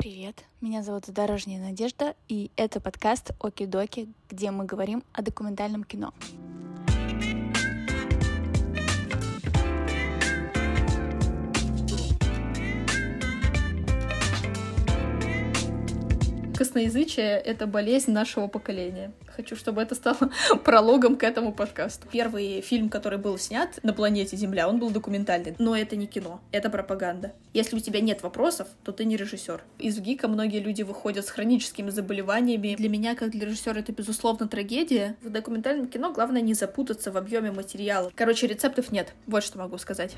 Привет, меня зовут Дорожняя Надежда, и это подкаст Оки-Доки, где мы говорим о документальном кино. Косноязычие — это болезнь нашего поколения. Хочу, чтобы это стало прологом к этому подкасту. Первый фильм, который был снят на планете Земля, он был документальный. Но это не кино, это пропаганда. Если у тебя нет вопросов, то ты не режиссер. Из ГИКа многие люди выходят с хроническими заболеваниями. Для меня, как для режиссера, это, безусловно, трагедия. В документальном кино главное не запутаться в объеме материала. Короче, рецептов нет. Вот что могу сказать.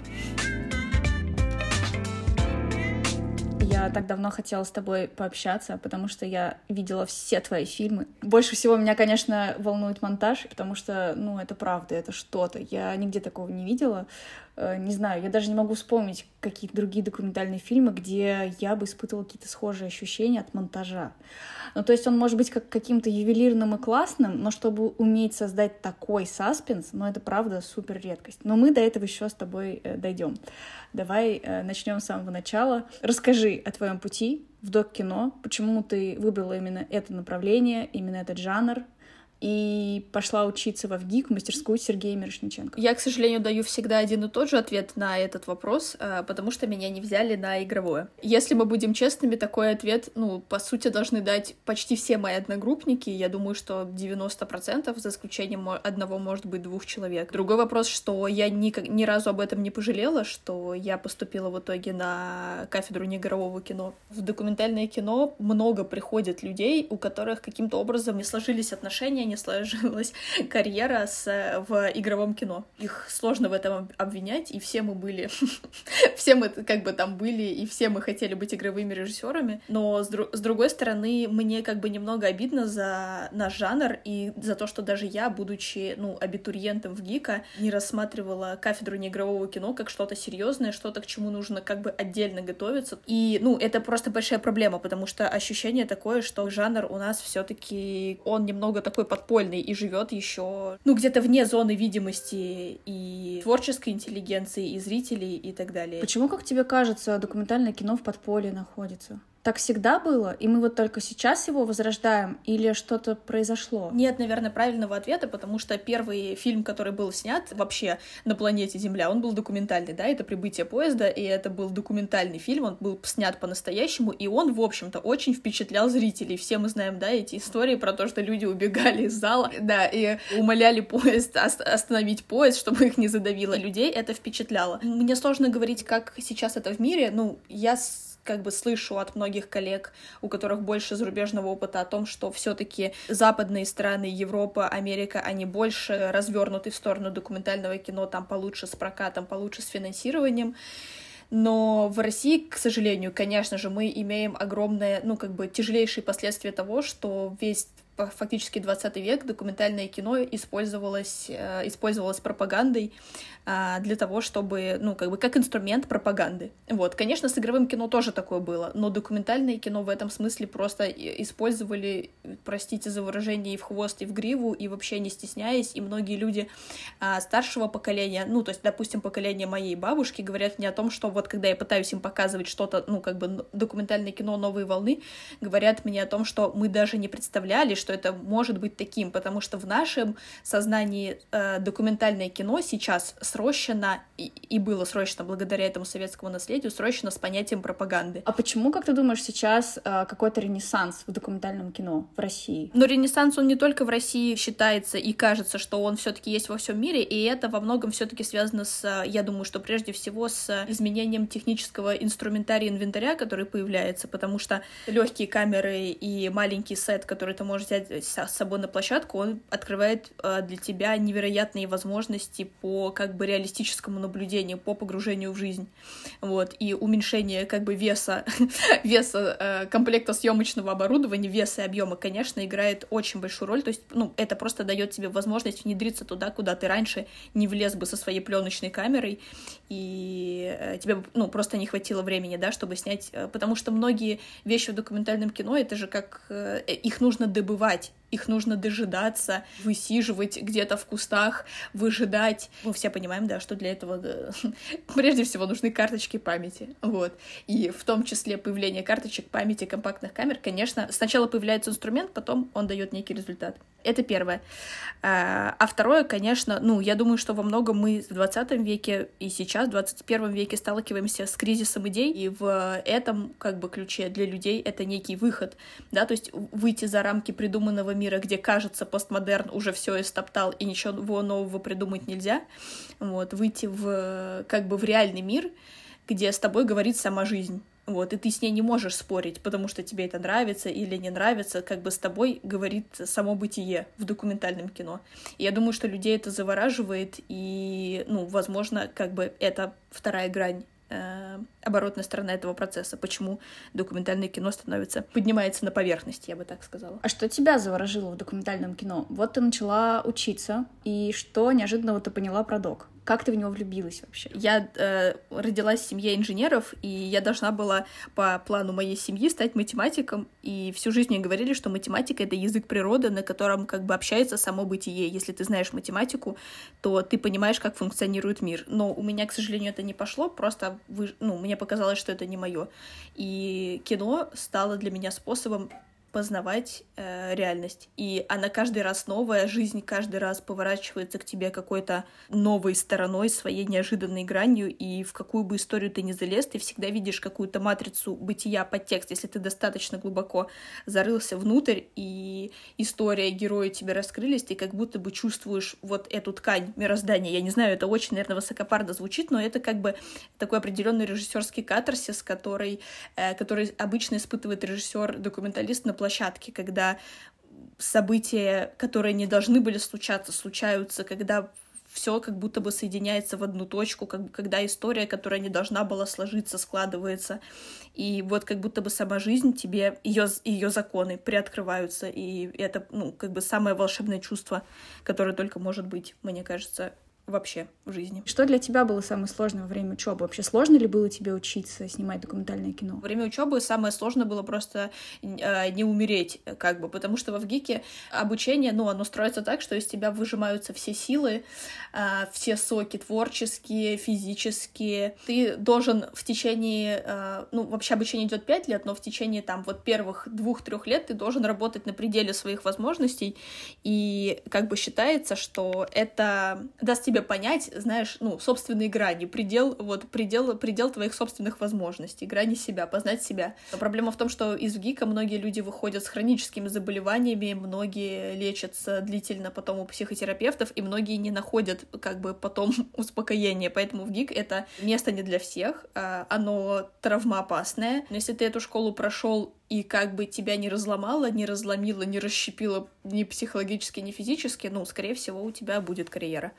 Я так давно хотела с тобой пообщаться, потому что я видела все твои фильмы. Больше всего меня, конечно, волнует монтаж, потому что, ну, это правда, это что-то. Я нигде такого не видела. Э, не знаю, я даже не могу вспомнить какие-то другие документальные фильмы, где я бы испытывала какие-то схожие ощущения от монтажа. Ну, то есть он может быть как каким-то ювелирным и классным, но чтобы уметь создать такой саспенс, ну, это правда супер редкость. Но мы до этого еще с тобой э, дойдем. Давай э, начнем с самого начала. Расскажи о твоем пути в док-кино, почему ты выбрала именно это направление, именно этот жанр, и пошла учиться в ВГИК, в мастерскую Сергея Мирошниченко. Я, к сожалению, даю всегда один и тот же ответ на этот вопрос, а, потому что меня не взяли на игровое. Если мы будем честными, такой ответ, ну, по сути, должны дать почти все мои одногруппники. Я думаю, что 90%, за исключением одного, может быть, двух человек. Другой вопрос, что я ни, ни разу об этом не пожалела, что я поступила в итоге на кафедру неигрового кино. В документальное кино много приходит людей, у которых каким-то образом не сложились отношения, не сложилась карьера с, в игровом кино. Их сложно в этом обвинять, и все мы были, все мы как бы там были, и все мы хотели быть игровыми режиссерами, но с, дру с другой стороны, мне как бы немного обидно за наш жанр и за то, что даже я, будучи, ну, абитуриентом в ГИКа, не рассматривала кафедру неигрового кино как что-то серьезное, что-то, к чему нужно как бы отдельно готовиться. И, ну, это просто большая проблема, потому что ощущение такое, что жанр у нас все таки он немного такой под подпольный и живет еще, ну, где-то вне зоны видимости и творческой интеллигенции, и зрителей, и так далее. Почему, как тебе кажется, документальное кино в подполье находится? Так всегда было, и мы вот только сейчас его возрождаем, или что-то произошло? Нет, наверное, правильного ответа, потому что первый фильм, который был снят вообще на планете Земля, он был документальный, да, это «Прибытие поезда», и это был документальный фильм, он был снят по-настоящему, и он, в общем-то, очень впечатлял зрителей. Все мы знаем, да, эти истории про то, что люди убегали из зала, да, и умоляли поезд остановить поезд, чтобы их не задавило. Людей это впечатляло. Мне сложно говорить, как сейчас это в мире, ну, я как бы слышу от многих коллег, у которых больше зарубежного опыта о том, что все-таки западные страны, Европа, Америка, они больше развернуты в сторону документального кино, там получше с прокатом, получше с финансированием. Но в России, к сожалению, конечно же, мы имеем огромное, ну, как бы тяжелейшие последствия того, что весь фактически 20 век документальное кино использовалось, э, использовалось пропагандой а, для того, чтобы, ну, как бы, как инструмент пропаганды. Вот, конечно, с игровым кино тоже такое было, но документальное кино в этом смысле просто использовали, простите за выражение, и в хвост, и в гриву, и вообще не стесняясь, и многие люди а, старшего поколения, ну, то есть, допустим, поколение моей бабушки, говорят мне о том, что вот когда я пытаюсь им показывать что-то, ну, как бы документальное кино новой волны, говорят мне о том, что мы даже не представляли, что это может быть таким, потому что в нашем сознании э, документальное кино сейчас срощено, и, и было срощено благодаря этому советскому наследию, срощено с понятием пропаганды. А почему, как ты думаешь, сейчас э, какой-то ренессанс в документальном кино в России? Но ренессанс, он не только в России считается и кажется, что он все таки есть во всем мире, и это во многом все таки связано с, я думаю, что прежде всего с изменением технического инструментария инвентаря, который появляется, потому что легкие камеры и маленький сет, который ты можешь взять с собой на площадку, он открывает э, для тебя невероятные возможности по как бы реалистическому наблюдению по погружению в жизнь. Вот, и уменьшение как бы веса, веса э, комплекта съемочного оборудования, веса и объема, конечно, играет очень большую роль. То есть, ну, это просто дает тебе возможность внедриться туда, куда ты раньше не влез бы со своей пленочной камерой, и э, тебе, ну, просто не хватило времени, да, чтобы снять, потому что многие вещи в документальном кино, это же как, их нужно добывать, забывать их нужно дожидаться, высиживать где-то в кустах, выжидать. Мы все понимаем, да, что для этого да, прежде всего нужны карточки памяти, вот. И в том числе появление карточек памяти компактных камер, конечно, сначала появляется инструмент, потом он дает некий результат. Это первое. А, а второе, конечно, ну, я думаю, что во многом мы в 20 веке и сейчас, в 21 веке сталкиваемся с кризисом идей, и в этом, как бы, ключе для людей это некий выход, да, то есть выйти за рамки придуманного мира, где, кажется, постмодерн уже все истоптал, и ничего нового придумать нельзя, вот, выйти в, как бы, в реальный мир, где с тобой говорит сама жизнь, вот, и ты с ней не можешь спорить, потому что тебе это нравится или не нравится, как бы с тобой говорит само бытие в документальном кино. И я думаю, что людей это завораживает, и, ну, возможно, как бы это вторая грань э, оборотная сторона этого процесса, почему документальное кино становится, поднимается на поверхность, я бы так сказала. А что тебя заворожило в документальном кино? Вот ты начала учиться, и что неожиданного ты поняла про док? Как ты в него влюбилась вообще? Я э, родилась в семье инженеров, и я должна была по плану моей семьи стать математиком. И всю жизнь мне говорили, что математика — это язык природы, на котором как бы общается само бытие. Если ты знаешь математику, то ты понимаешь, как функционирует мир. Но у меня, к сожалению, это не пошло, просто вы... ну, мне показалось, что это не мое. И кино стало для меня способом познавать э, реальность. И она каждый раз новая, жизнь каждый раз поворачивается к тебе какой-то новой стороной, своей неожиданной гранью, и в какую бы историю ты ни залез, ты всегда видишь какую-то матрицу бытия, подтекст, если ты достаточно глубоко зарылся внутрь, и история, герои тебе раскрылись, ты как будто бы чувствуешь вот эту ткань мироздания. Я не знаю, это очень, наверное, высокопарно звучит, но это как бы такой определенный режиссерский катарсис, который, э, который обычно испытывает режиссер-документалист на площадке, когда события, которые не должны были случаться, случаются, когда все как будто бы соединяется в одну точку, как, когда история, которая не должна была сложиться, складывается. И вот как будто бы сама жизнь тебе, ее, ее законы приоткрываются. И это, ну, как бы самое волшебное чувство, которое только может быть, мне кажется, вообще в жизни. Что для тебя было самое сложное во время учебы? Вообще сложно ли было тебе учиться снимать документальное кино? Во время учебы самое сложное было просто э, не умереть, как бы, потому что в ГИКе обучение, ну, оно строится так, что из тебя выжимаются все силы, э, все соки творческие, физические. Ты должен в течение, э, ну, вообще обучение идет пять лет, но в течение там вот первых двух-трех лет ты должен работать на пределе своих возможностей, и как бы считается, что это даст тебе понять, знаешь, ну, собственные грани, предел, вот, предел, предел твоих собственных возможностей, грани себя, познать себя. Но проблема в том, что из ГИКа многие люди выходят с хроническими заболеваниями, многие лечатся длительно потом у психотерапевтов, и многие не находят, как бы, потом успокоения, поэтому в ГИК это место не для всех, а, оно травмоопасное. Но если ты эту школу прошел и как бы тебя не разломало, не разломило, не расщепило ни психологически, ни физически, ну, скорее всего, у тебя будет карьера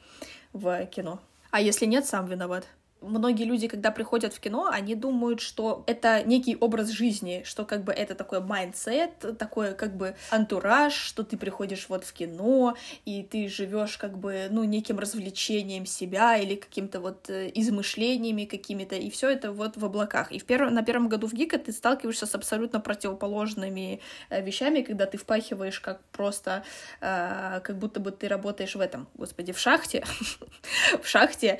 в кино. А если нет, сам виноват многие люди, когда приходят в кино, они думают, что это некий образ жизни, что как бы это такой mindset, такой как бы антураж, что ты приходишь вот в кино, и ты живешь как бы, ну, неким развлечением себя или каким-то вот э, измышлениями какими-то, и все это вот в облаках. И в первом, на первом году ВГИКа ты сталкиваешься с абсолютно противоположными э, вещами, когда ты впахиваешь как просто, э, как будто бы ты работаешь в этом, господи, в шахте, в шахте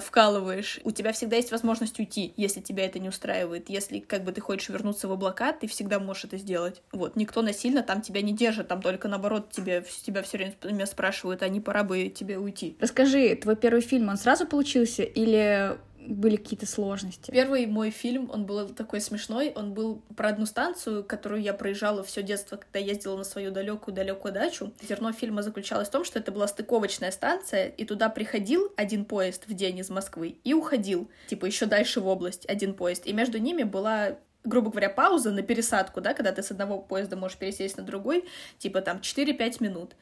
вкалываешь делаешь, у тебя всегда есть возможность уйти, если тебя это не устраивает. Если как бы ты хочешь вернуться в облака, ты всегда можешь это сделать. Вот, никто насильно там тебя не держит, там только наоборот тебе, тебя все время спрашивают, а не пора бы тебе уйти. Расскажи, твой первый фильм, он сразу получился или были какие-то сложности? Первый мой фильм, он был такой смешной, он был про одну станцию, которую я проезжала все детство, когда ездила на свою далекую-далекую дачу. Зерно фильма заключалось в том, что это была стыковочная станция, и туда приходил один поезд в день из Москвы и уходил, типа еще дальше в область один поезд, и между ними была грубо говоря, пауза на пересадку, да, когда ты с одного поезда можешь пересесть на другой, типа там 4-5 минут.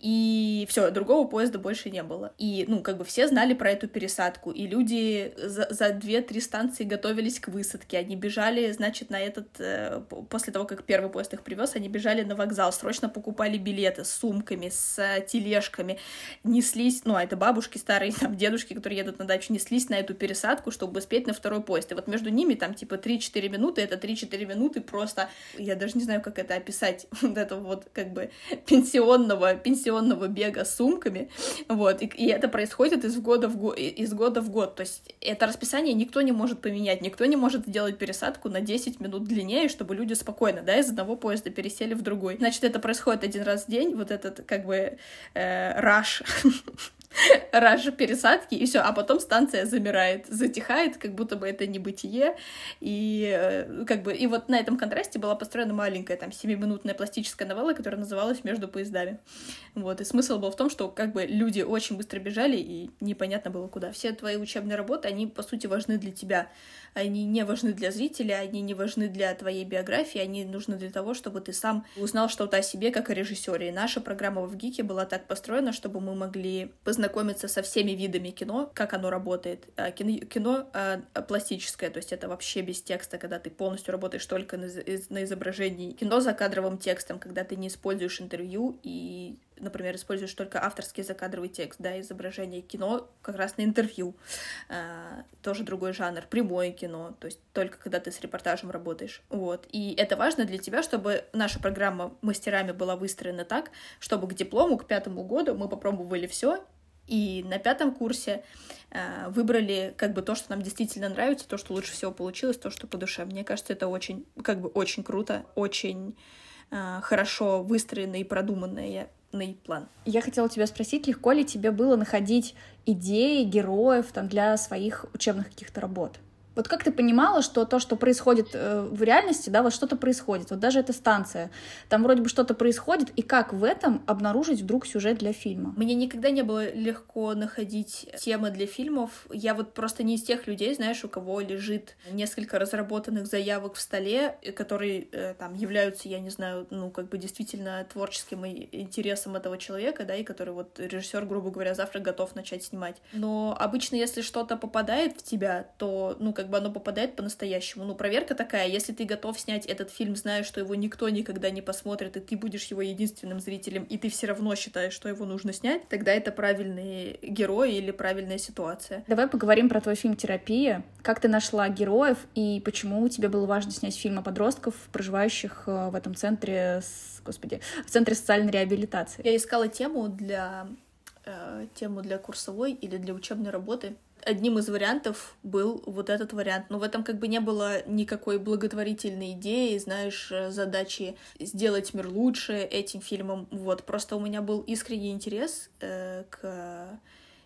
И все, другого поезда больше не было. И, ну, как бы все знали про эту пересадку, и люди за, за 2-3 станции готовились к высадке. Они бежали, значит, на этот... Э, после того, как первый поезд их привез, они бежали на вокзал, срочно покупали билеты с сумками, с э, тележками, неслись, ну, а это бабушки старые, там, дедушки, которые едут на дачу, неслись на эту пересадку, чтобы успеть на второй поезд. И вот между ними там, типа, 3-4 минуты минуты, это 3-4 минуты просто, я даже не знаю, как это описать, вот этого вот как бы пенсионного, пенсионного бега с сумками, вот, и, и это происходит из года, в го, из года в год, то есть это расписание никто не может поменять, никто не может сделать пересадку на 10 минут длиннее, чтобы люди спокойно, да, из одного поезда пересели в другой. Значит, это происходит один раз в день, вот этот как бы э, раш раньше пересадки, и все, а потом станция замирает, затихает, как будто бы это не бытие, и э, как бы, и вот на этом контрасте была построена маленькая там семиминутная пластическая новелла, которая называлась «Между поездами». Вот, и смысл был в том, что как бы люди очень быстро бежали, и непонятно было куда. Все твои учебные работы, они, по сути, важны для тебя, они не важны для зрителя, они не важны для твоей биографии, они нужны для того, чтобы ты сам узнал что-то о себе как о режиссере. И наша программа в ГИКе была так построена, чтобы мы могли познакомиться со всеми видами кино, как оно работает. А, кино, кино а, пластическое, то есть это вообще без текста, когда ты полностью работаешь только на, на изображении. Кино за кадровым текстом, когда ты не используешь интервью и например, используешь только авторский закадровый текст, да, изображение кино как раз на интервью, э, тоже другой жанр, прямое кино, то есть только когда ты с репортажем работаешь, вот, и это важно для тебя, чтобы наша программа мастерами была выстроена так, чтобы к диплому, к пятому году мы попробовали все, и на пятом курсе э, выбрали как бы то, что нам действительно нравится, то, что лучше всего получилось, то, что по душе. Мне кажется, это очень, как бы очень круто, очень э, хорошо выстроенное и продуманное план. Я хотела тебя спросить, легко ли тебе было находить идеи, героев там, для своих учебных каких-то работ? Вот как ты понимала, что то, что происходит э, в реальности, да, вот что-то происходит, вот даже эта станция, там вроде бы что-то происходит, и как в этом обнаружить вдруг сюжет для фильма? Мне никогда не было легко находить темы для фильмов. Я вот просто не из тех людей, знаешь, у кого лежит несколько разработанных заявок в столе, которые э, там являются, я не знаю, ну, как бы действительно творческим интересом этого человека, да, и который вот режиссер, грубо говоря, завтра готов начать снимать. Но обычно, если что-то попадает в тебя, то, ну, как как бы оно попадает по-настоящему. Ну, проверка такая, если ты готов снять этот фильм, зная, что его никто никогда не посмотрит, и ты будешь его единственным зрителем, и ты все равно считаешь, что его нужно снять, тогда это правильный герой или правильная ситуация. Давай поговорим про твой фильм «Терапия». Как ты нашла героев, и почему тебе было важно снять фильм о подростках, проживающих э, в этом центре, господи, в центре социальной реабилитации? Я искала тему для э, тему для курсовой или для учебной работы одним из вариантов был вот этот вариант. Но в этом как бы не было никакой благотворительной идеи, знаешь, э, задачи сделать мир лучше этим фильмом. Вот, просто у меня был искренний интерес э, к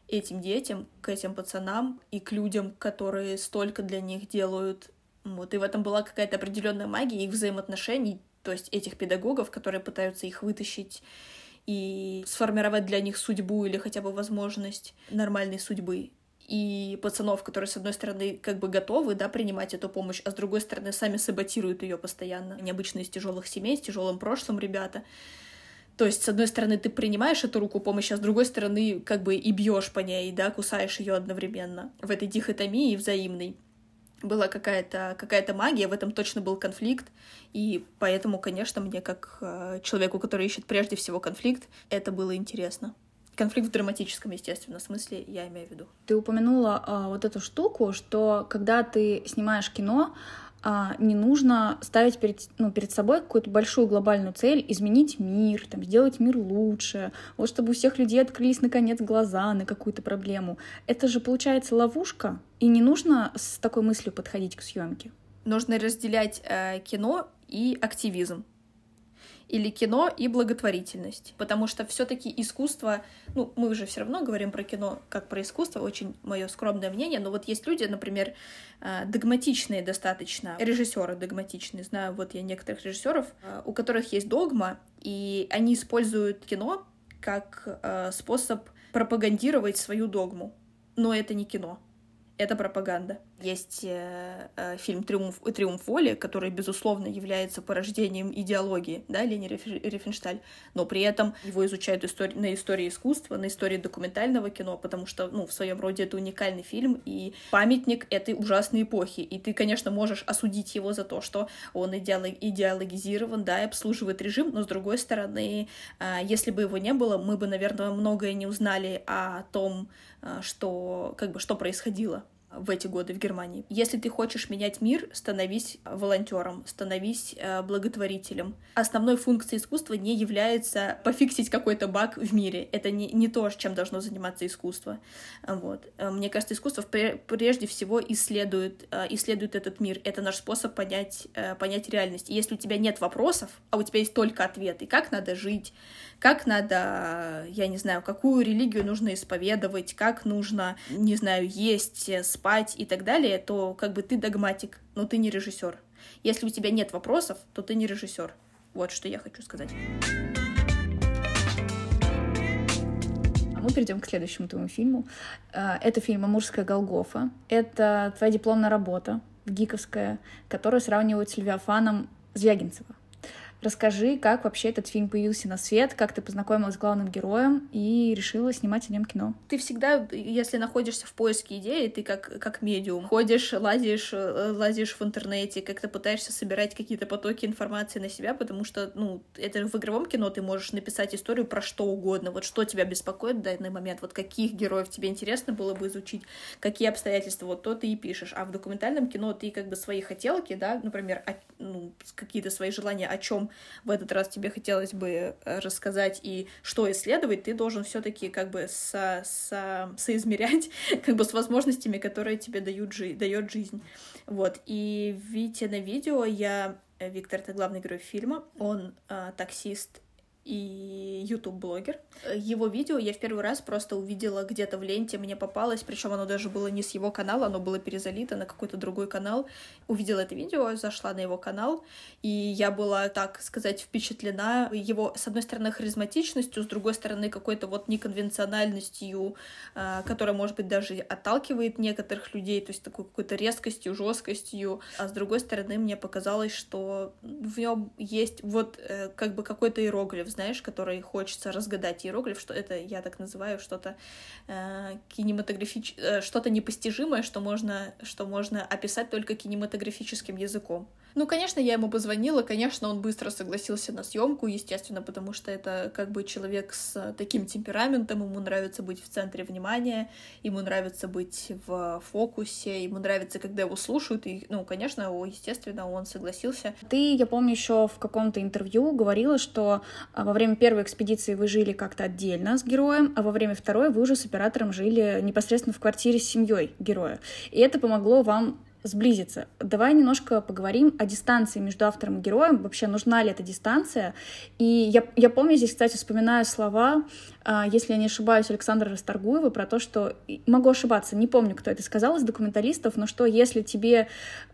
этим детям, к этим пацанам и к людям, которые столько для них делают. Вот, и в этом была какая-то определенная магия их взаимоотношений, то есть этих педагогов, которые пытаются их вытащить и сформировать для них судьбу или хотя бы возможность нормальной судьбы и пацанов, которые, с одной стороны, как бы готовы, да, принимать эту помощь, а с другой стороны, сами саботируют ее постоянно. Необычно из тяжелых семей, с тяжелым прошлым ребята. То есть, с одной стороны, ты принимаешь эту руку помощи, а с другой стороны, как бы и бьешь по ней, да, кусаешь ее одновременно. В этой дихотомии взаимной была какая-то какая магия, в этом точно был конфликт, и поэтому, конечно, мне, как э, человеку, который ищет прежде всего конфликт, это было интересно. Конфликт в драматическом, естественно, смысле, я имею в виду. Ты упомянула а, вот эту штуку, что когда ты снимаешь кино, а, не нужно ставить перед, ну, перед собой какую-то большую глобальную цель, изменить мир, там, сделать мир лучше, вот чтобы у всех людей открылись наконец глаза на какую-то проблему. Это же получается ловушка, и не нужно с такой мыслью подходить к съемке. Нужно разделять э, кино и активизм или кино и благотворительность. Потому что все-таки искусство, ну, мы уже все равно говорим про кино как про искусство, очень мое скромное мнение, но вот есть люди, например, э, догматичные достаточно, режиссеры догматичные, знаю, вот я некоторых режиссеров, э, у которых есть догма, и они используют кино как э, способ пропагандировать свою догму. Но это не кино, это пропаганда. Есть э, э, фильм «Триумф, «Триумф воли», который, безусловно, является порождением идеологии, да, Лени Рифеншталь, но при этом его изучают истори- на истории искусства, на истории документального кино, потому что, ну, в своем роде это уникальный фильм и памятник этой ужасной эпохи. И ты, конечно, можешь осудить его за то, что он идеолог- идеологизирован, да, и обслуживает режим, но, с другой стороны, э, если бы его не было, мы бы, наверное, многое не узнали о том, э, что, как бы, что происходило в эти годы в Германии. Если ты хочешь менять мир, становись волонтером, становись э, благотворителем. Основной функцией искусства не является пофиксить какой-то баг в мире. Это не, не то, чем должно заниматься искусство. Вот. Э, мне кажется, искусство прежде всего исследует, э, исследует этот мир. Это наш способ понять, понять реальность. И если у тебя нет вопросов, а у тебя есть только ответы, как надо жить, как надо, я не знаю, какую религию нужно исповедовать, как нужно, не знаю, есть, спать и так далее, то как бы ты догматик, но ты не режиссер. Если у тебя нет вопросов, то ты не режиссер. Вот что я хочу сказать. А мы перейдем к следующему твоему фильму. А, это фильм «Амурская Голгофа». Это твоя дипломная работа, гиковская, которую сравнивают с Левиафаном Звягинцева. Расскажи, как вообще этот фильм появился на свет, как ты познакомилась с главным героем и решила снимать о нем кино. Ты всегда, если находишься в поиске идеи, ты как, как медиум. Ходишь, лазишь, э, лазишь в интернете, как-то пытаешься собирать какие-то потоки информации на себя, потому что, ну, это в игровом кино ты можешь написать историю про что угодно. Вот что тебя беспокоит в данный момент, вот каких героев тебе интересно было бы изучить, какие обстоятельства, вот то ты и пишешь. А в документальном кино ты как бы свои хотелки, да, например, о, ну, какие-то свои желания, о чем в этот раз тебе хотелось бы э, рассказать и что исследовать, ты должен все-таки как бы со, со, соизмерять как бы с возможностями, которые тебе дают, жи дает жизнь. Вот. И видите на видео я э, Виктор, это главный герой фильма, он э, таксист и YouTube-блогер. Его видео я в первый раз просто увидела где-то в ленте, мне попалось, причем оно даже было не с его канала, оно было перезалито на какой-то другой канал. Увидела это видео, зашла на его канал, и я была, так сказать, впечатлена его, с одной стороны, харизматичностью, с другой стороны, какой-то вот неконвенциональностью, а, которая, может быть, даже отталкивает некоторых людей, то есть такой какой-то резкостью, жесткостью, а с другой стороны, мне показалось, что в нем есть вот э, как бы какой-то иероглиф, знаешь, который хочется разгадать иероглиф, что это я так называю что-то э, кинематографич... Э, что-то непостижимое, что можно, что можно описать только кинематографическим языком. Ну, конечно, я ему позвонила, конечно, он быстро согласился на съемку, естественно, потому что это как бы человек с таким темпераментом, ему нравится быть в центре внимания, ему нравится быть в фокусе, ему нравится, когда его слушают, и, ну, конечно, естественно, он согласился. Ты, я помню, еще в каком-то интервью говорила, что а, во время первой экспедиции вы жили как-то отдельно с героем, а во время второй вы уже с оператором жили непосредственно в квартире с семьей героя. И это помогло вам сблизиться. Давай немножко поговорим о дистанции между автором и героем. Вообще, нужна ли эта дистанция? И я, я помню здесь, кстати, вспоминаю слова, э, если я не ошибаюсь, Александра Расторгуева про то, что... Могу ошибаться, не помню, кто это сказал из документалистов, но что если тебе,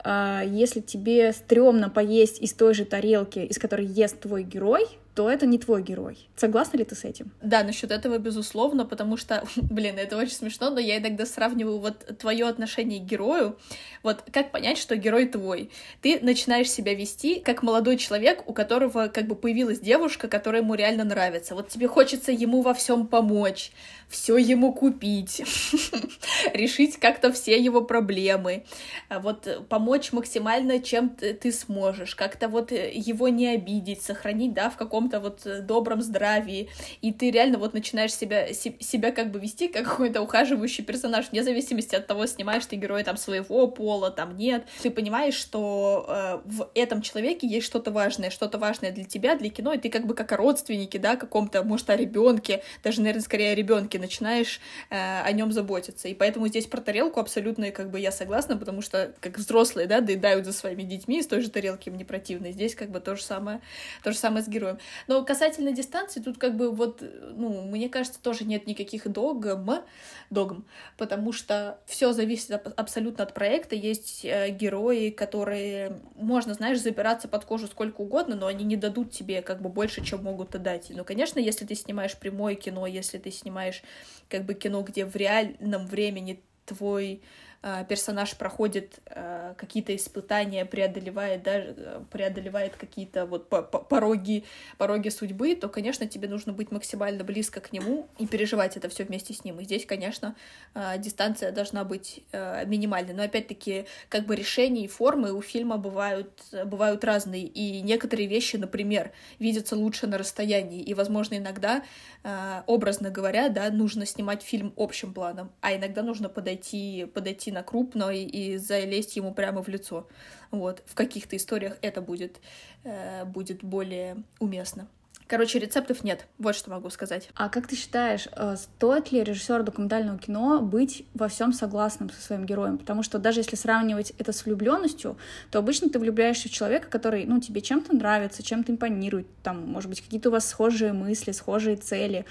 э, если тебе стрёмно поесть из той же тарелки, из которой ест твой герой, то это не твой герой. Согласна ли ты с этим? Да, насчет этого безусловно, потому что, блин, это очень смешно, но я иногда сравниваю вот твое отношение к герою. Вот как понять, что герой твой? Ты начинаешь себя вести как молодой человек, у которого как бы появилась девушка, которая ему реально нравится. Вот тебе хочется ему во всем помочь, все ему купить, решить как-то все его проблемы, вот помочь максимально, чем ты сможешь, как-то вот его не обидеть, сохранить, да, в каком-то вот добром здравии, и ты реально вот начинаешь себя, себя как бы вести как какой-то ухаживающий персонаж, вне зависимости от того, снимаешь ты героя там своего пола, там нет, ты понимаешь, что э, в этом человеке есть что-то важное, что-то важное для тебя, для кино, и ты как бы как о родственнике, да, каком-то, может, о ребенке, даже, наверное, скорее о ребенке начинаешь э, о нем заботиться. И поэтому здесь про тарелку абсолютно как бы я согласна, потому что как взрослые, да, доедают за своими детьми из той же тарелки, мне противно. Здесь как бы то же самое, то же самое с героем. Но касательно дистанции, тут как бы вот, ну, мне кажется, тоже нет никаких догм, догм, потому что все зависит абсолютно от проекта. Есть э, герои, которые можно, знаешь, забираться под кожу сколько угодно, но они не дадут тебе как бы больше, чем могут отдать. Ну, конечно, если ты снимаешь прямое кино, если ты снимаешь как бы кино, где в реальном времени твой персонаж проходит э, какие-то испытания, преодолевает, даже, преодолевает какие-то вот пороги, пороги судьбы, то, конечно, тебе нужно быть максимально близко к нему и переживать это все вместе с ним. И здесь, конечно, э, дистанция должна быть минимальной. Но опять-таки, как бы решения и формы у фильма бывают, бывают разные. И некоторые вещи, например, видятся лучше на расстоянии. И, возможно, иногда, образно говоря, да, нужно снимать фильм общим планом, а иногда нужно подойти, подойти пойти на крупной и залезть ему прямо в лицо. Вот. В каких-то историях это будет, э, будет более уместно. Короче, рецептов нет. Вот что могу сказать. А как ты считаешь, э, стоит ли режиссеру документального кино быть во всем согласным со своим героем? Потому что даже если сравнивать это с влюбленностью, то обычно ты влюбляешься в человека, который, ну, тебе чем-то нравится, чем-то импонирует, там, может быть, какие-то у вас схожие мысли, схожие цели.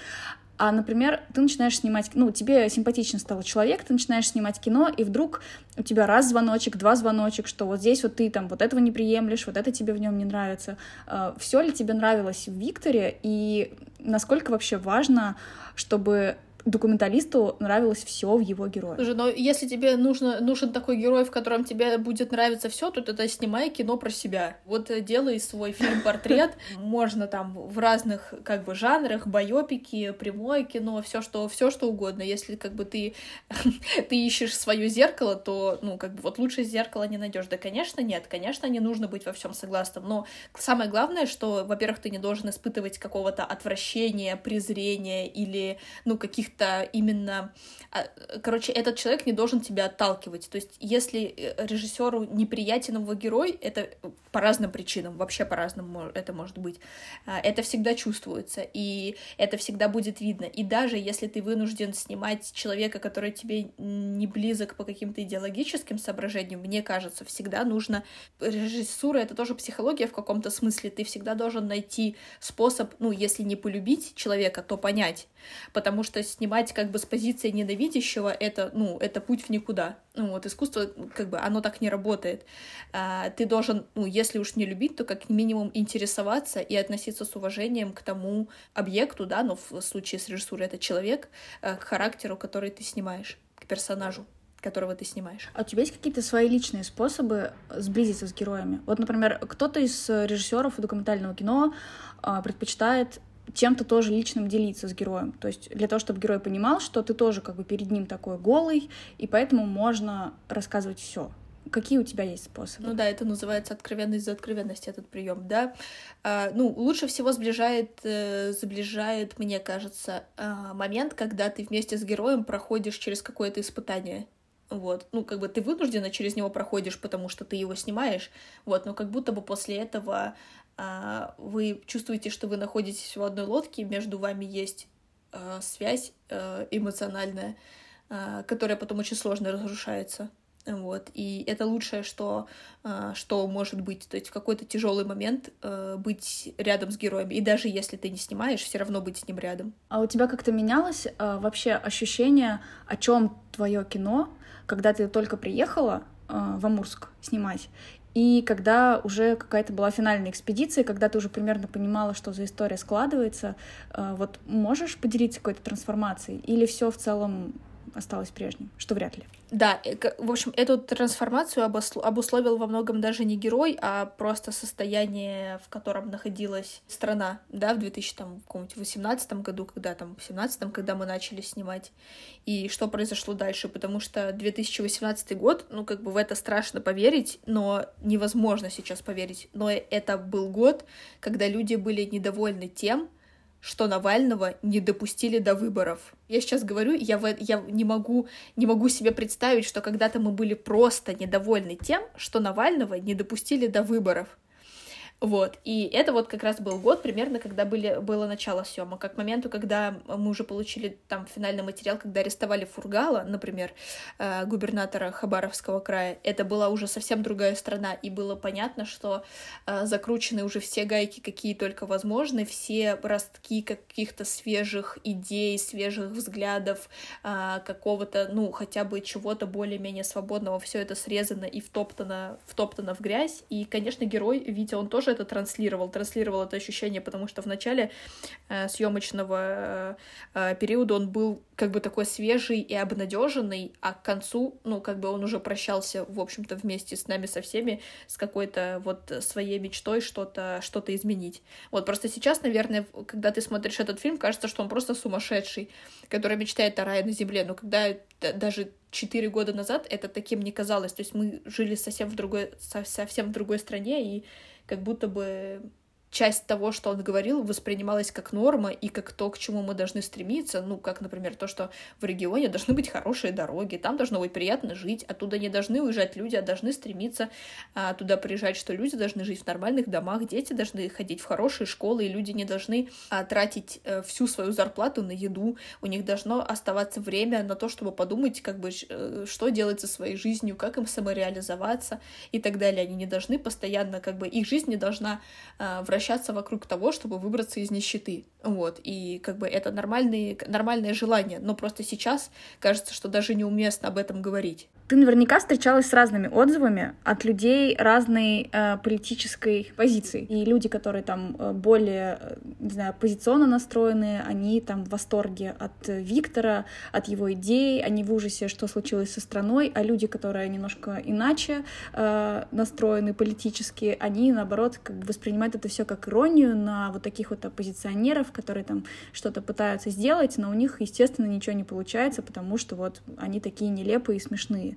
А, например, ты начинаешь снимать, ну, тебе симпатичен стал человек, ты начинаешь снимать кино, и вдруг у тебя раз звоночек, два звоночек, что вот здесь вот ты там вот этого не приемлешь, вот это тебе в нем не нравится. А, Все ли тебе нравилось в Викторе, и насколько вообще важно, чтобы документалисту нравилось все в его герое. Слушай, но если тебе нужно, нужен такой герой, в котором тебе будет нравиться все, то тогда снимай кино про себя. Вот э, делай свой фильм-портрет. Можно там в разных как бы жанрах, байопики, прямое кино, все что, все что угодно. Если как бы ты, ты ищешь свое зеркало, то, ну, как бы вот лучше зеркало не найдешь. Да, конечно, нет. Конечно, не нужно быть во всем согласным. Но самое главное, что, во-первых, ты не должен испытывать какого-то отвращения, презрения или, ну, каких-то каких-то именно... А, короче, этот человек не должен тебя отталкивать. То есть, если э, режиссеру неприятен его герой, это по разным причинам, вообще по разным это может быть, а, это всегда чувствуется, и это всегда будет видно. И даже если ты вынужден снимать человека, который тебе не близок по каким-то идеологическим соображениям, мне кажется, всегда нужно... Режиссура — это тоже психология в каком-то смысле. Ты всегда должен найти способ, ну, если не полюбить человека, то понять. Потому что снимать как бы с позиции ненавидящего — это, ну, это путь в никуда. Ну, вот искусство, как бы, оно так не работает. А, ты должен, ну, если уж не любить, то как минимум интересоваться и относиться с уважением к тому объекту, да, но в случае с режиссурой это человек, э, к характеру, который ты снимаешь, к персонажу которого ты снимаешь. А у тебя есть какие-то свои личные способы сблизиться с героями? Вот, например, кто-то из режиссеров документального кино а, предпочитает чем-то тоже личным делиться с героем. То есть для того, чтобы герой понимал, что ты тоже как бы перед ним такой голый, и поэтому можно рассказывать все. Какие у тебя есть способы? Ну да, это называется откровенность за откровенность, этот прием, да. А, ну, лучше всего сближает, э, сближает, мне кажется, э, момент, когда ты вместе с героем проходишь через какое-то испытание. Вот, ну, как бы ты вынужденно через него проходишь, потому что ты его снимаешь, вот, но как будто бы после этого а, вы чувствуете, что вы находитесь в одной лодке, между вами есть а, связь а, эмоциональная, а, которая потом очень сложно разрушается. Вот. И это лучшее, что, а, что может быть. То есть в какой-то тяжелый момент а, быть рядом с героем. И даже если ты не снимаешь, все равно быть с ним рядом. А у тебя как-то менялось а, вообще ощущение, о чем твое кино, когда ты только приехала в Амурск снимать, и когда уже какая-то была финальная экспедиция, когда ты уже примерно понимала, что за история складывается, вот можешь поделиться какой-то трансформацией? Или все в целом осталось прежним, что вряд ли. Да, э, в общем, эту трансформацию обусловил во многом даже не герой, а просто состояние, в котором находилась страна, да, в 2018 году, когда там, в 2017, когда мы начали снимать, и что произошло дальше, потому что 2018 год, ну, как бы в это страшно поверить, но невозможно сейчас поверить, но это был год, когда люди были недовольны тем, что Навального не допустили до выборов. Я сейчас говорю, я, в, я не, могу, не могу себе представить, что когда-то мы были просто недовольны тем, что Навального не допустили до выборов. Вот, и это вот как раз был год примерно, когда были, было начало съемок. Как к моменту, когда мы уже получили там финальный материал, когда арестовали Фургала, например, э, губернатора Хабаровского края, это была уже совсем другая страна, и было понятно, что э, закручены уже все гайки, какие только возможны, все ростки каких-то свежих идей, свежих взглядов, э, какого-то, ну, хотя бы чего-то более-менее свободного, все это срезано и втоптано, втоптано в грязь, и, конечно, герой, Витя, он тоже тоже это транслировал, транслировал это ощущение, потому что в начале э, съемочного э, э, периода он был как бы такой свежий и обнадеженный, а к концу, ну, как бы он уже прощался, в общем-то, вместе с нами со всеми, с какой-то вот своей мечтой что-то что изменить. Вот просто сейчас, наверное, когда ты смотришь этот фильм, кажется, что он просто сумасшедший, который мечтает о рае на земле, но когда даже четыре года назад это таким не казалось, то есть мы жили совсем в другой, совсем в другой стране, и как будто бы часть того, что он говорил, воспринималась как норма и как то, к чему мы должны стремиться. Ну, как, например, то, что в регионе должны быть хорошие дороги, там должно быть приятно жить, оттуда не должны уезжать люди, а должны стремиться а, туда приезжать, что люди должны жить в нормальных домах, дети должны ходить в хорошие школы, и люди не должны а, тратить а, всю свою зарплату на еду, у них должно оставаться время на то, чтобы подумать, как бы, э, что делать со своей жизнью, как им самореализоваться и так далее. Они не должны постоянно, как бы, их жизнь не должна а, вращаться вращаться вокруг того, чтобы выбраться из нищеты. Вот, и как бы это нормальные, нормальное желание, но просто сейчас кажется, что даже неуместно об этом говорить. Ты наверняка встречалась с разными отзывами от людей разной э, политической позиции. И люди, которые там э, более, э, не знаю, оппозиционно настроены, они там в восторге от Виктора, от его идей, они в ужасе, что случилось со страной, а люди, которые немножко иначе э, настроены политически, они, наоборот, как бы воспринимают это все как иронию на вот таких вот оппозиционеров, которые там что-то пытаются сделать, но у них, естественно, ничего не получается, потому что вот они такие нелепые и смешные.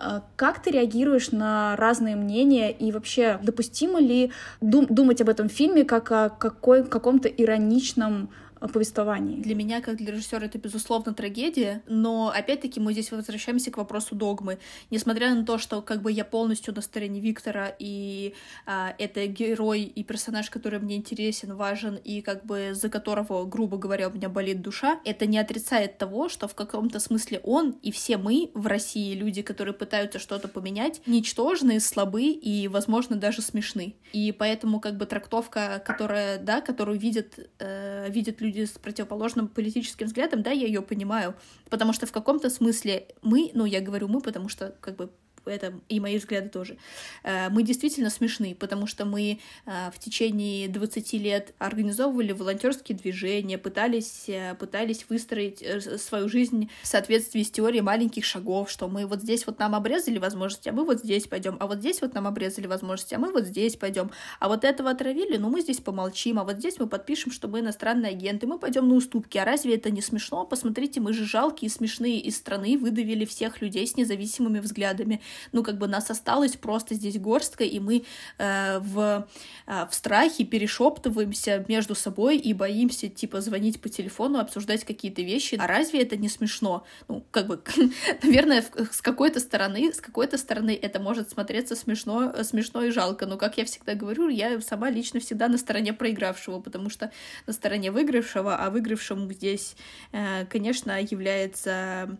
А как ты реагируешь на разные мнения? И вообще допустимо ли дум думать об этом фильме как о какой каком-то ироничном повествовании. Для меня, как для режиссера, это, безусловно, трагедия, но, опять-таки, мы здесь возвращаемся к вопросу догмы. Несмотря на то, что, как бы, я полностью на стороне Виктора, и а, это герой и персонаж, который мне интересен, важен, и, как бы, за которого, грубо говоря, у меня болит душа, это не отрицает того, что в каком-то смысле он и все мы в России, люди, которые пытаются что-то поменять, ничтожны, слабы и, возможно, даже смешны. И поэтому, как бы, трактовка, которая, да, которую видят, э, видят люди люди с противоположным политическим взглядом, да, я ее понимаю, потому что в каком-то смысле мы, ну, я говорю мы, потому что, как бы, это и мои взгляды тоже, э, мы действительно смешны, потому что мы э, в течение 20 лет организовывали волонтерские движения, пытались, э, пытались выстроить свою жизнь в соответствии с теорией маленьких шагов, что мы вот здесь вот нам обрезали возможности, а мы вот здесь пойдем, а вот здесь вот нам обрезали возможности, а мы вот здесь пойдем, а вот этого отравили, ну мы здесь помолчим, а вот здесь мы подпишем, что мы иностранные агенты, мы пойдем на уступки, а разве это не смешно? Посмотрите, мы же жалкие смешные из страны выдавили всех людей с независимыми взглядами ну, как бы нас осталось просто здесь горстка, и мы э, в, э, в страхе перешептываемся между собой и боимся, типа, звонить по телефону, обсуждать какие-то вещи. А разве это не смешно? Ну, как бы, наверное, с какой-то стороны, с какой-то стороны это может смотреться смешно, смешно и жалко, но, как я всегда говорю, я сама лично всегда на стороне проигравшего, потому что на стороне выигравшего, а выигравшим здесь, э, конечно, является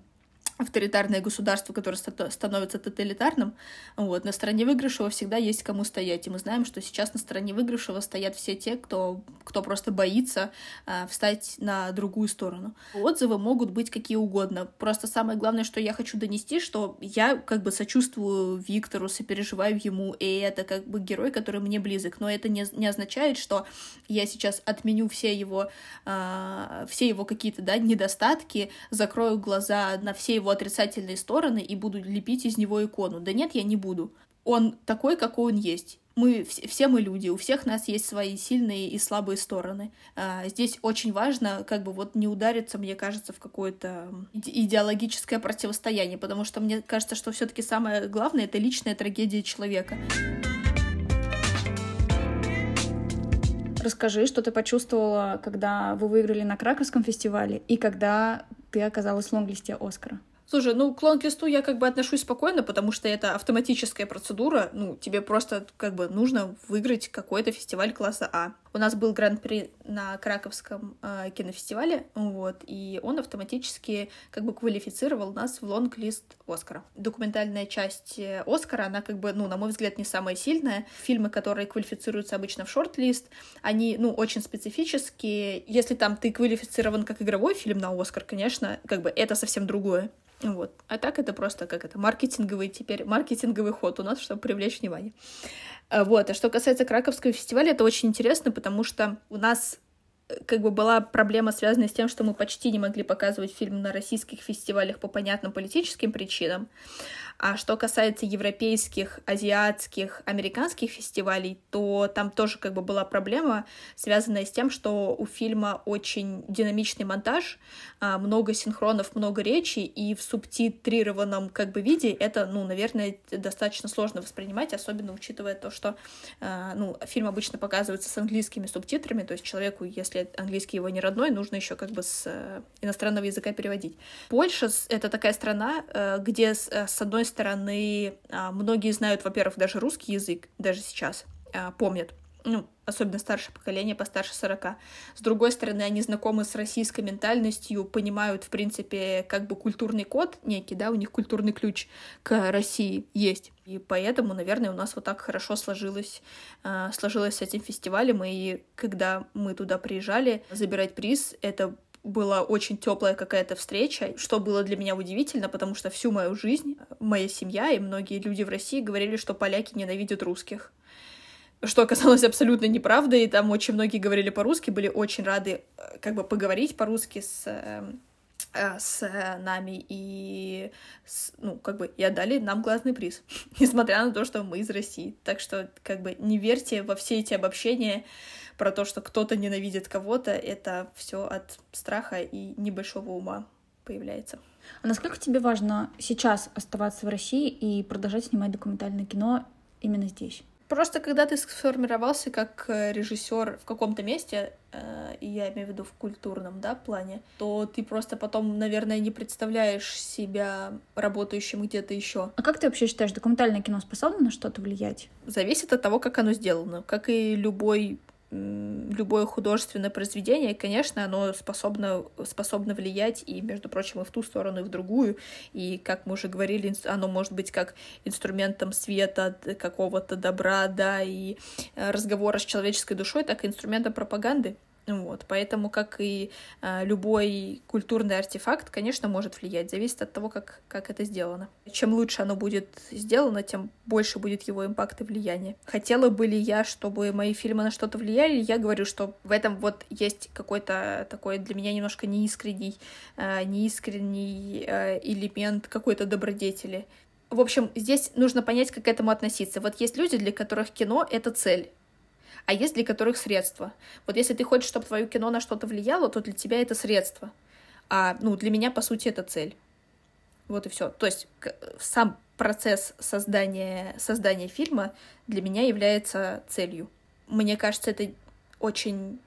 авторитарное государство, которое становится тоталитарным, вот, на стороне выигравшего всегда есть кому стоять. И мы знаем, что сейчас на стороне выигравшего стоят все те, кто, кто просто боится э, встать на другую сторону. Отзывы могут быть какие угодно. Просто самое главное, что я хочу донести, что я как бы сочувствую Виктору, сопереживаю ему, и это как бы герой, который мне близок. Но это не, не означает, что я сейчас отменю все его, э, все его какие-то да, недостатки, закрою глаза на все его его отрицательные стороны и буду лепить из него икону. Да нет, я не буду. Он такой, какой он есть. Мы все мы люди, у всех нас есть свои сильные и слабые стороны. А, здесь очень важно, как бы вот не удариться, мне кажется, в какое-то идеологическое противостояние, потому что мне кажется, что все-таки самое главное это личная трагедия человека. Расскажи, что ты почувствовала, когда вы выиграли на Краковском фестивале и когда ты оказалась в лонглисте Оскара. Слушай, ну, к лонг-листу я как бы отношусь спокойно, потому что это автоматическая процедура. Ну, тебе просто как бы нужно выиграть какой-то фестиваль класса А. У нас был гран-при на Краковском э, кинофестивале, вот, и он автоматически как бы квалифицировал нас в лонг-лист Оскара. Документальная часть э, Оскара, она как бы, ну, на мой взгляд, не самая сильная. Фильмы, которые квалифицируются обычно в шорт-лист, они, ну, очень специфические. Если там ты квалифицирован как игровой фильм на Оскар, конечно, как бы это совсем другое. Вот. А так это просто как это маркетинговый теперь маркетинговый ход у нас, чтобы привлечь внимание. А, вот. А что касается Краковского фестиваля, это очень интересно, потому что у нас как бы была проблема, связанная с тем, что мы почти не могли показывать фильм на российских фестивалях по понятным политическим причинам. А что касается европейских, азиатских, американских фестивалей, то там тоже как бы была проблема, связанная с тем, что у фильма очень динамичный монтаж, а, много синхронов, много речи, и в субтитрированном как бы виде это, ну, наверное, достаточно сложно воспринимать, особенно учитывая то, что, а, ну, фильм обычно показывается с английскими субтитрами, то есть человеку, если английский его не родной, нужно еще как бы с э, иностранного языка переводить. Польша — это такая страна, э, где э, с одной стороны, а, многие знают, во-первых, даже русский язык, даже сейчас а, помнят, ну, особенно старшее поколение, постарше 40. С другой стороны, они знакомы с российской ментальностью, понимают, в принципе, как бы культурный код некий, да, у них культурный ключ к России есть. И поэтому, наверное, у нас вот так хорошо сложилось, а, сложилось с этим фестивалем. И когда мы туда приезжали забирать приз, это была очень теплая какая-то встреча, что было для меня удивительно, потому что всю мою жизнь моя семья и многие люди в России говорили, что поляки ненавидят русских. Что оказалось абсолютно неправдой, и там очень многие говорили по-русски, были очень рады э, как бы поговорить по-русски с э, э, с нами и, с, ну, как бы, и отдали нам главный приз, несмотря на то, что мы из России. Так что, как бы, не верьте во все эти обобщения, про то, что кто-то ненавидит кого-то, это все от страха и небольшого ума появляется. А насколько тебе важно сейчас оставаться в России и продолжать снимать документальное кино именно здесь? Просто когда ты сформировался как э, режиссер в каком-то месте, э, и я имею в виду в культурном да, плане, то ты просто потом, наверное, не представляешь себя работающим где-то еще. А как ты вообще считаешь, документальное кино способно на что-то влиять? Зависит от того, как оно сделано. Как и любой любое художественное произведение, конечно, оно способно, способно влиять и, между прочим, и в ту сторону, и в другую. И, как мы уже говорили, оно может быть как инструментом света, какого-то добра, да, и э, разговора с человеческой душой, так и инструментом пропаганды. Вот, поэтому, как и э, любой культурный артефакт, конечно, может влиять, зависит от того, как, как это сделано. Чем лучше оно будет сделано, тем больше будет его импакт и влияние. Хотела бы ли я, чтобы мои фильмы на что-то влияли, я говорю, что в этом вот есть какой-то такой для меня немножко неискренний, э, неискренний э, элемент какой-то добродетели. В общем, здесь нужно понять, как к этому относиться. Вот есть люди, для которых кино — это цель а есть для которых средства. Вот если ты хочешь, чтобы твое кино на что-то влияло, то для тебя это средство. А ну, для меня, по сути, это цель. Вот и все. То есть сам процесс создания, создания фильма для меня является целью. Мне кажется, это очень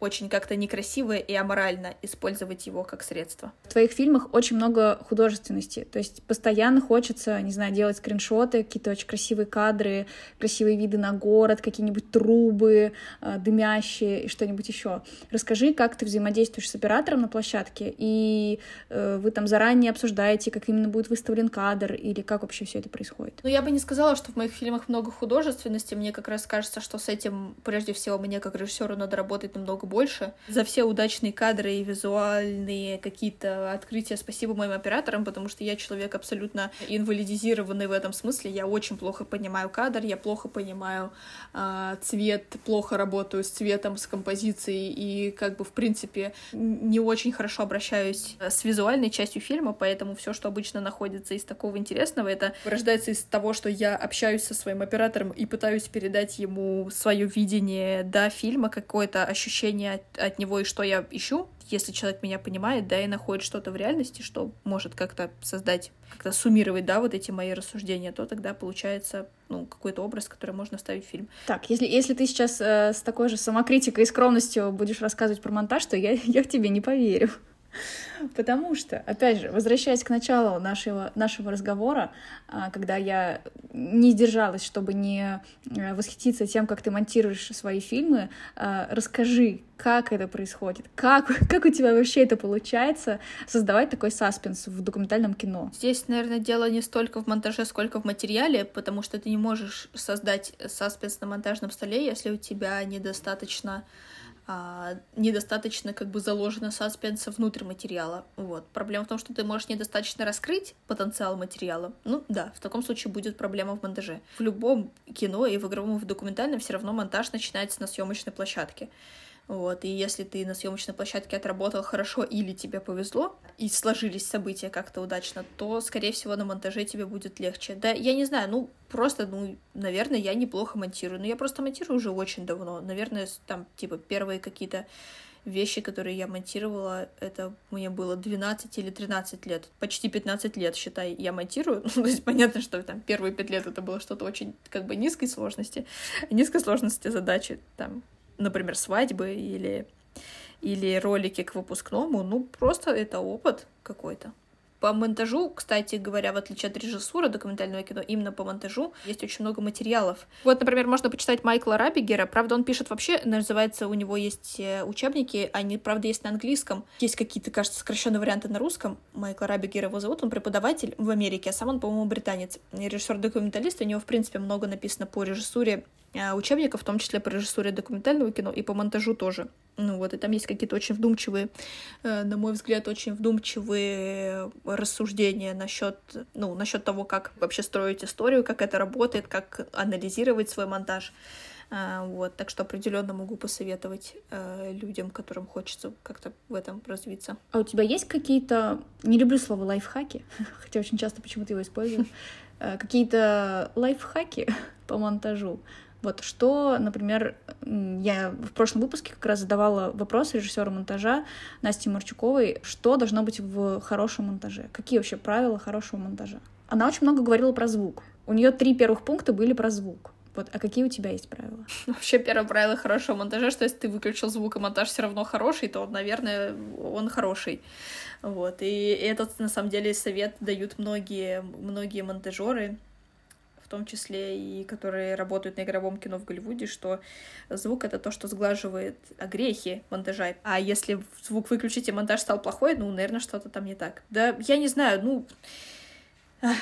очень как-то некрасиво и аморально использовать его как средство. В твоих фильмах очень много художественности, то есть постоянно хочется, не знаю, делать скриншоты, какие-то очень красивые кадры, красивые виды на город, какие-нибудь трубы э, дымящие и что-нибудь еще. Расскажи, как ты взаимодействуешь с оператором на площадке, и э, вы там заранее обсуждаете, как именно будет выставлен кадр, или как вообще все это происходит? Ну, я бы не сказала, что в моих фильмах много художественности, мне как раз кажется, что с этим, прежде всего, мне как режиссеру надо работать намного больше. За все удачные кадры и визуальные какие-то открытия спасибо моим операторам, потому что я человек абсолютно инвалидизированный в этом смысле. Я очень плохо понимаю кадр, я плохо понимаю э, цвет, плохо работаю с цветом, с композицией и как бы в принципе не очень хорошо обращаюсь с визуальной частью фильма, поэтому все, что обычно находится из такого интересного, это рождается из того, что я общаюсь со своим оператором и пытаюсь передать ему свое видение до фильма, какое-то ощущение ощущение от, от него и что я ищу, если человек меня понимает, да, и находит что-то в реальности, что может как-то создать, как-то суммировать, да, вот эти мои рассуждения, то тогда получается, ну, какой-то образ, который можно вставить в фильм. Так, если, если ты сейчас э, с такой же самокритикой и скромностью будешь рассказывать про монтаж, то я, я в тебе не поверю. Потому что, опять же, возвращаясь к началу нашего, нашего разговора, а, когда я не сдержалась, чтобы не э, восхититься тем, как ты монтируешь свои фильмы, а, расскажи, как это происходит, как, как у тебя вообще это получается создавать такой саспенс в документальном кино? Здесь, наверное, дело не столько в монтаже, сколько в материале, потому что ты не можешь создать саспенс на монтажном столе, если у тебя недостаточно а, недостаточно как бы заложено саспенса внутрь материала. Вот. Проблема в том, что ты можешь недостаточно раскрыть потенциал материала. Ну да, в таком случае будет проблема в монтаже. В любом кино и в игровом, и в документальном все равно монтаж начинается на съемочной площадке. Вот, и если ты на съемочной площадке отработал хорошо или тебе повезло, и сложились события как-то удачно, то, скорее всего, на монтаже тебе будет легче. Да, я не знаю, ну, просто, ну, наверное, я неплохо монтирую. Но я просто монтирую уже очень давно. Наверное, там, типа, первые какие-то вещи, которые я монтировала, это мне было 12 или 13 лет. Почти 15 лет, считай, я монтирую. Ну, то есть понятно, что там первые 5 лет это было что-то очень как бы низкой сложности. Низкой сложности задачи, там, например, свадьбы или, или ролики к выпускному, ну, просто это опыт какой-то. По монтажу, кстати говоря, в отличие от режиссуры документального кино, именно по монтажу есть очень много материалов. Вот, например, можно почитать Майкла Рабигера. Правда, он пишет вообще, называется, у него есть э, учебники, они, правда, есть на английском. Есть какие-то, кажется, сокращенные варианты на русском. Майкла Рабигера его зовут, он преподаватель в Америке, а сам он, по-моему, британец. Режиссер-документалист, у него, в принципе, много написано по режиссуре учебников, в том числе по режиссуре документального кино и по монтажу тоже. Ну вот, и там есть какие-то очень вдумчивые, э, на мой взгляд, очень вдумчивые рассуждения насчет, ну, насчет того, как вообще строить историю, как это работает, как анализировать свой монтаж. А, вот, так что определенно могу посоветовать э, людям, которым хочется как-то в этом развиться. А у тебя есть какие-то, не люблю слово лайфхаки, хотя очень часто почему-то его использую, э, какие-то лайфхаки по монтажу? Вот что, например, я в прошлом выпуске как раз задавала вопрос режиссеру монтажа Насте Марчуковой, что должно быть в хорошем монтаже, какие вообще правила хорошего монтажа. Она очень много говорила про звук. У нее три первых пункта были про звук. Вот, а какие у тебя есть правила? Вообще, первое правило хорошего монтажа, что если ты выключил звук, и монтаж все равно хороший, то, наверное, он хороший. Вот. И этот, на самом деле, совет дают многие, многие монтажеры в том числе и которые работают на игровом кино в Голливуде, что звук — это то, что сглаживает грехи монтажа. А если звук выключить и монтаж стал плохой, ну, наверное, что-то там не так. Да, я не знаю, ну...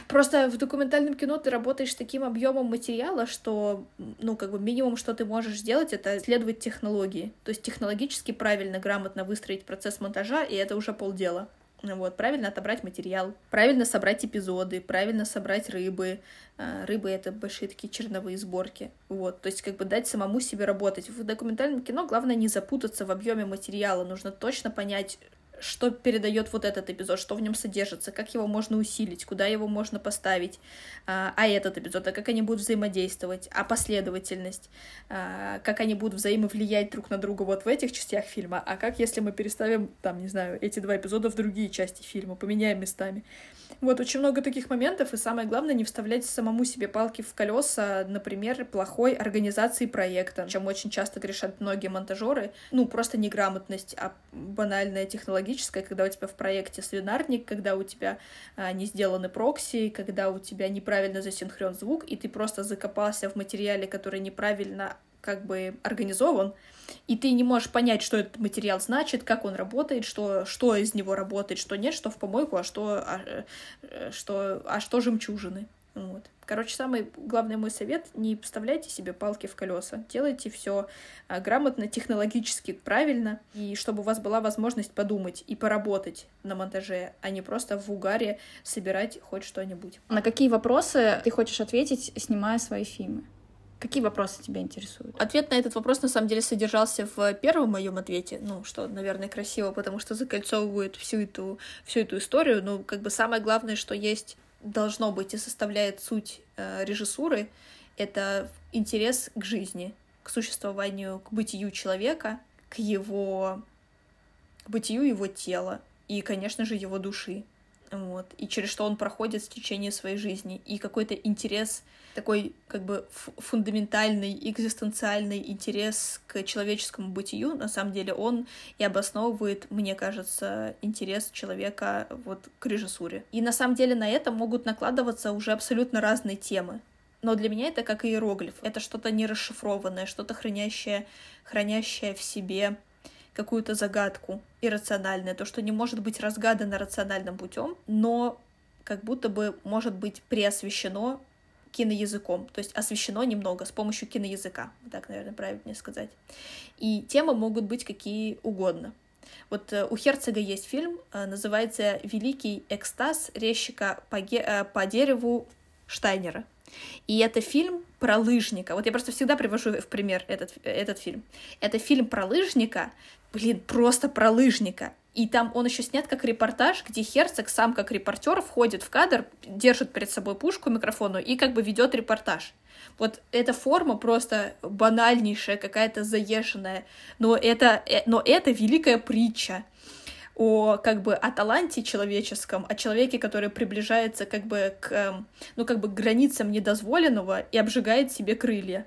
Просто в документальном кино ты работаешь с таким объемом материала, что, ну, как бы минимум, что ты можешь сделать, это исследовать технологии. То есть технологически правильно, грамотно выстроить процесс монтажа, и это уже полдела. Вот, правильно отобрать материал, правильно собрать эпизоды, правильно собрать рыбы. А, рыбы — это большие такие черновые сборки. Вот, то есть как бы дать самому себе работать. В документальном кино главное не запутаться в объеме материала. Нужно точно понять, что передает вот этот эпизод, что в нем содержится, как его можно усилить, куда его можно поставить, а, а этот эпизод, а как они будут взаимодействовать, а последовательность, а, как они будут взаимовлиять друг на друга вот в этих частях фильма, а как если мы переставим, там, не знаю, эти два эпизода в другие части фильма, поменяем местами. Вот, очень много таких моментов, и самое главное, не вставлять самому себе палки в колеса, например, плохой организации проекта, чем очень часто грешат многие монтажеры. Ну, просто неграмотность, а банальная технологическая, когда у тебя в проекте свинарник, когда у тебя а, не сделаны прокси, когда у тебя неправильно засинхрон звук, и ты просто закопался в материале, который неправильно как бы организован, и ты не можешь понять, что этот материал значит, как он работает, что, что из него работает, что нет, что в помойку, а что, а, э, что, а что жемчужины. Вот. Короче, самый главный мой совет — не вставляйте себе палки в колеса. Делайте все а, грамотно, технологически правильно, и чтобы у вас была возможность подумать и поработать на монтаже, а не просто в угаре собирать хоть что-нибудь. На какие вопросы ты хочешь ответить, снимая свои фильмы? Какие вопросы тебя интересуют? Ответ на этот вопрос на самом деле содержался в первом моем ответе, ну, что, наверное, красиво, потому что закольцовывает всю эту, всю эту историю. Ну, как бы самое главное, что есть, должно быть и составляет суть э, режиссуры, это интерес к жизни, к существованию, к бытию человека, к его к бытию его тела и, конечно же, его души. Вот. И через что он проходит в течение своей жизни. И какой-то интерес такой как бы фундаментальный, экзистенциальный интерес к человеческому бытию, на самом деле он и обосновывает, мне кажется, интерес человека вот к режиссуре. И на самом деле на это могут накладываться уже абсолютно разные темы. Но для меня это как иероглиф. Это что-то нерасшифрованное, что-то хранящее, хранящее в себе какую-то загадку иррациональное, то, что не может быть разгадано рациональным путем, но как будто бы может быть преосвещено киноязыком, то есть освещено немного с помощью киноязыка, так, наверное, правильнее сказать. И темы могут быть какие угодно. Вот э, у Херцога есть фильм, э, называется «Великий экстаз резчика по, ге- э, по дереву Штайнера». И это фильм про лыжника. Вот я просто всегда привожу в пример этот, этот фильм. Это фильм про лыжника, блин, просто про лыжника. И там он еще снят как репортаж, где Херцог сам как репортер входит в кадр, держит перед собой пушку, микрофону и как бы ведет репортаж. Вот эта форма просто банальнейшая, какая-то заезженная, но это, э, но это великая притча о как бы о таланте человеческом, о человеке, который приближается как бы к, эм, ну как бы к границам недозволенного и обжигает себе крылья.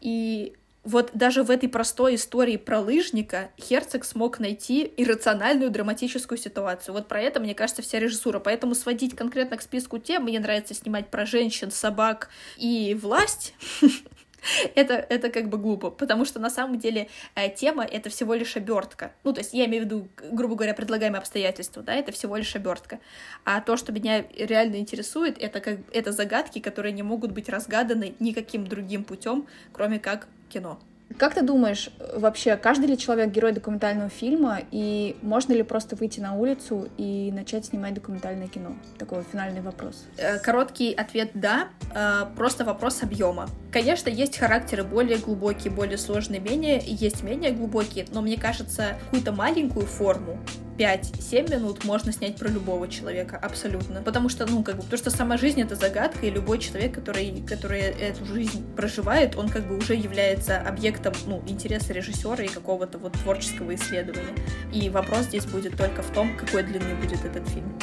И вот даже в этой простой истории про лыжника Херцог смог найти иррациональную драматическую ситуацию. Вот про это, мне кажется, вся режиссура. Поэтому сводить конкретно к списку тем, мне нравится снимать про женщин, собак и власть, это, это как бы глупо, потому что на самом деле э, тема — это всего лишь обертка. Ну, то есть я имею в виду, грубо говоря, предлагаемые обстоятельства, да, это всего лишь обертка. А то, что меня реально интересует, это, как, это загадки, которые не могут быть разгаданы никаким другим путем, кроме как кино. Как ты думаешь, вообще, каждый ли человек герой документального фильма, и можно ли просто выйти на улицу и начать снимать документальное кино? Такой финальный вопрос. Э, короткий ответ — да, э, просто вопрос объема. Конечно, есть характеры более глубокие, более сложные, менее, есть менее глубокие, но мне кажется, какую-то маленькую форму 5-7 минут можно снять про любого человека, абсолютно. Потому что, ну, как бы, потому что сама жизнь — это загадка, и любой человек, который, который эту жизнь проживает, он как бы уже является объектом, ну, интереса режиссера и какого-то вот творческого исследования. И вопрос здесь будет только в том, какой длины будет этот фильм.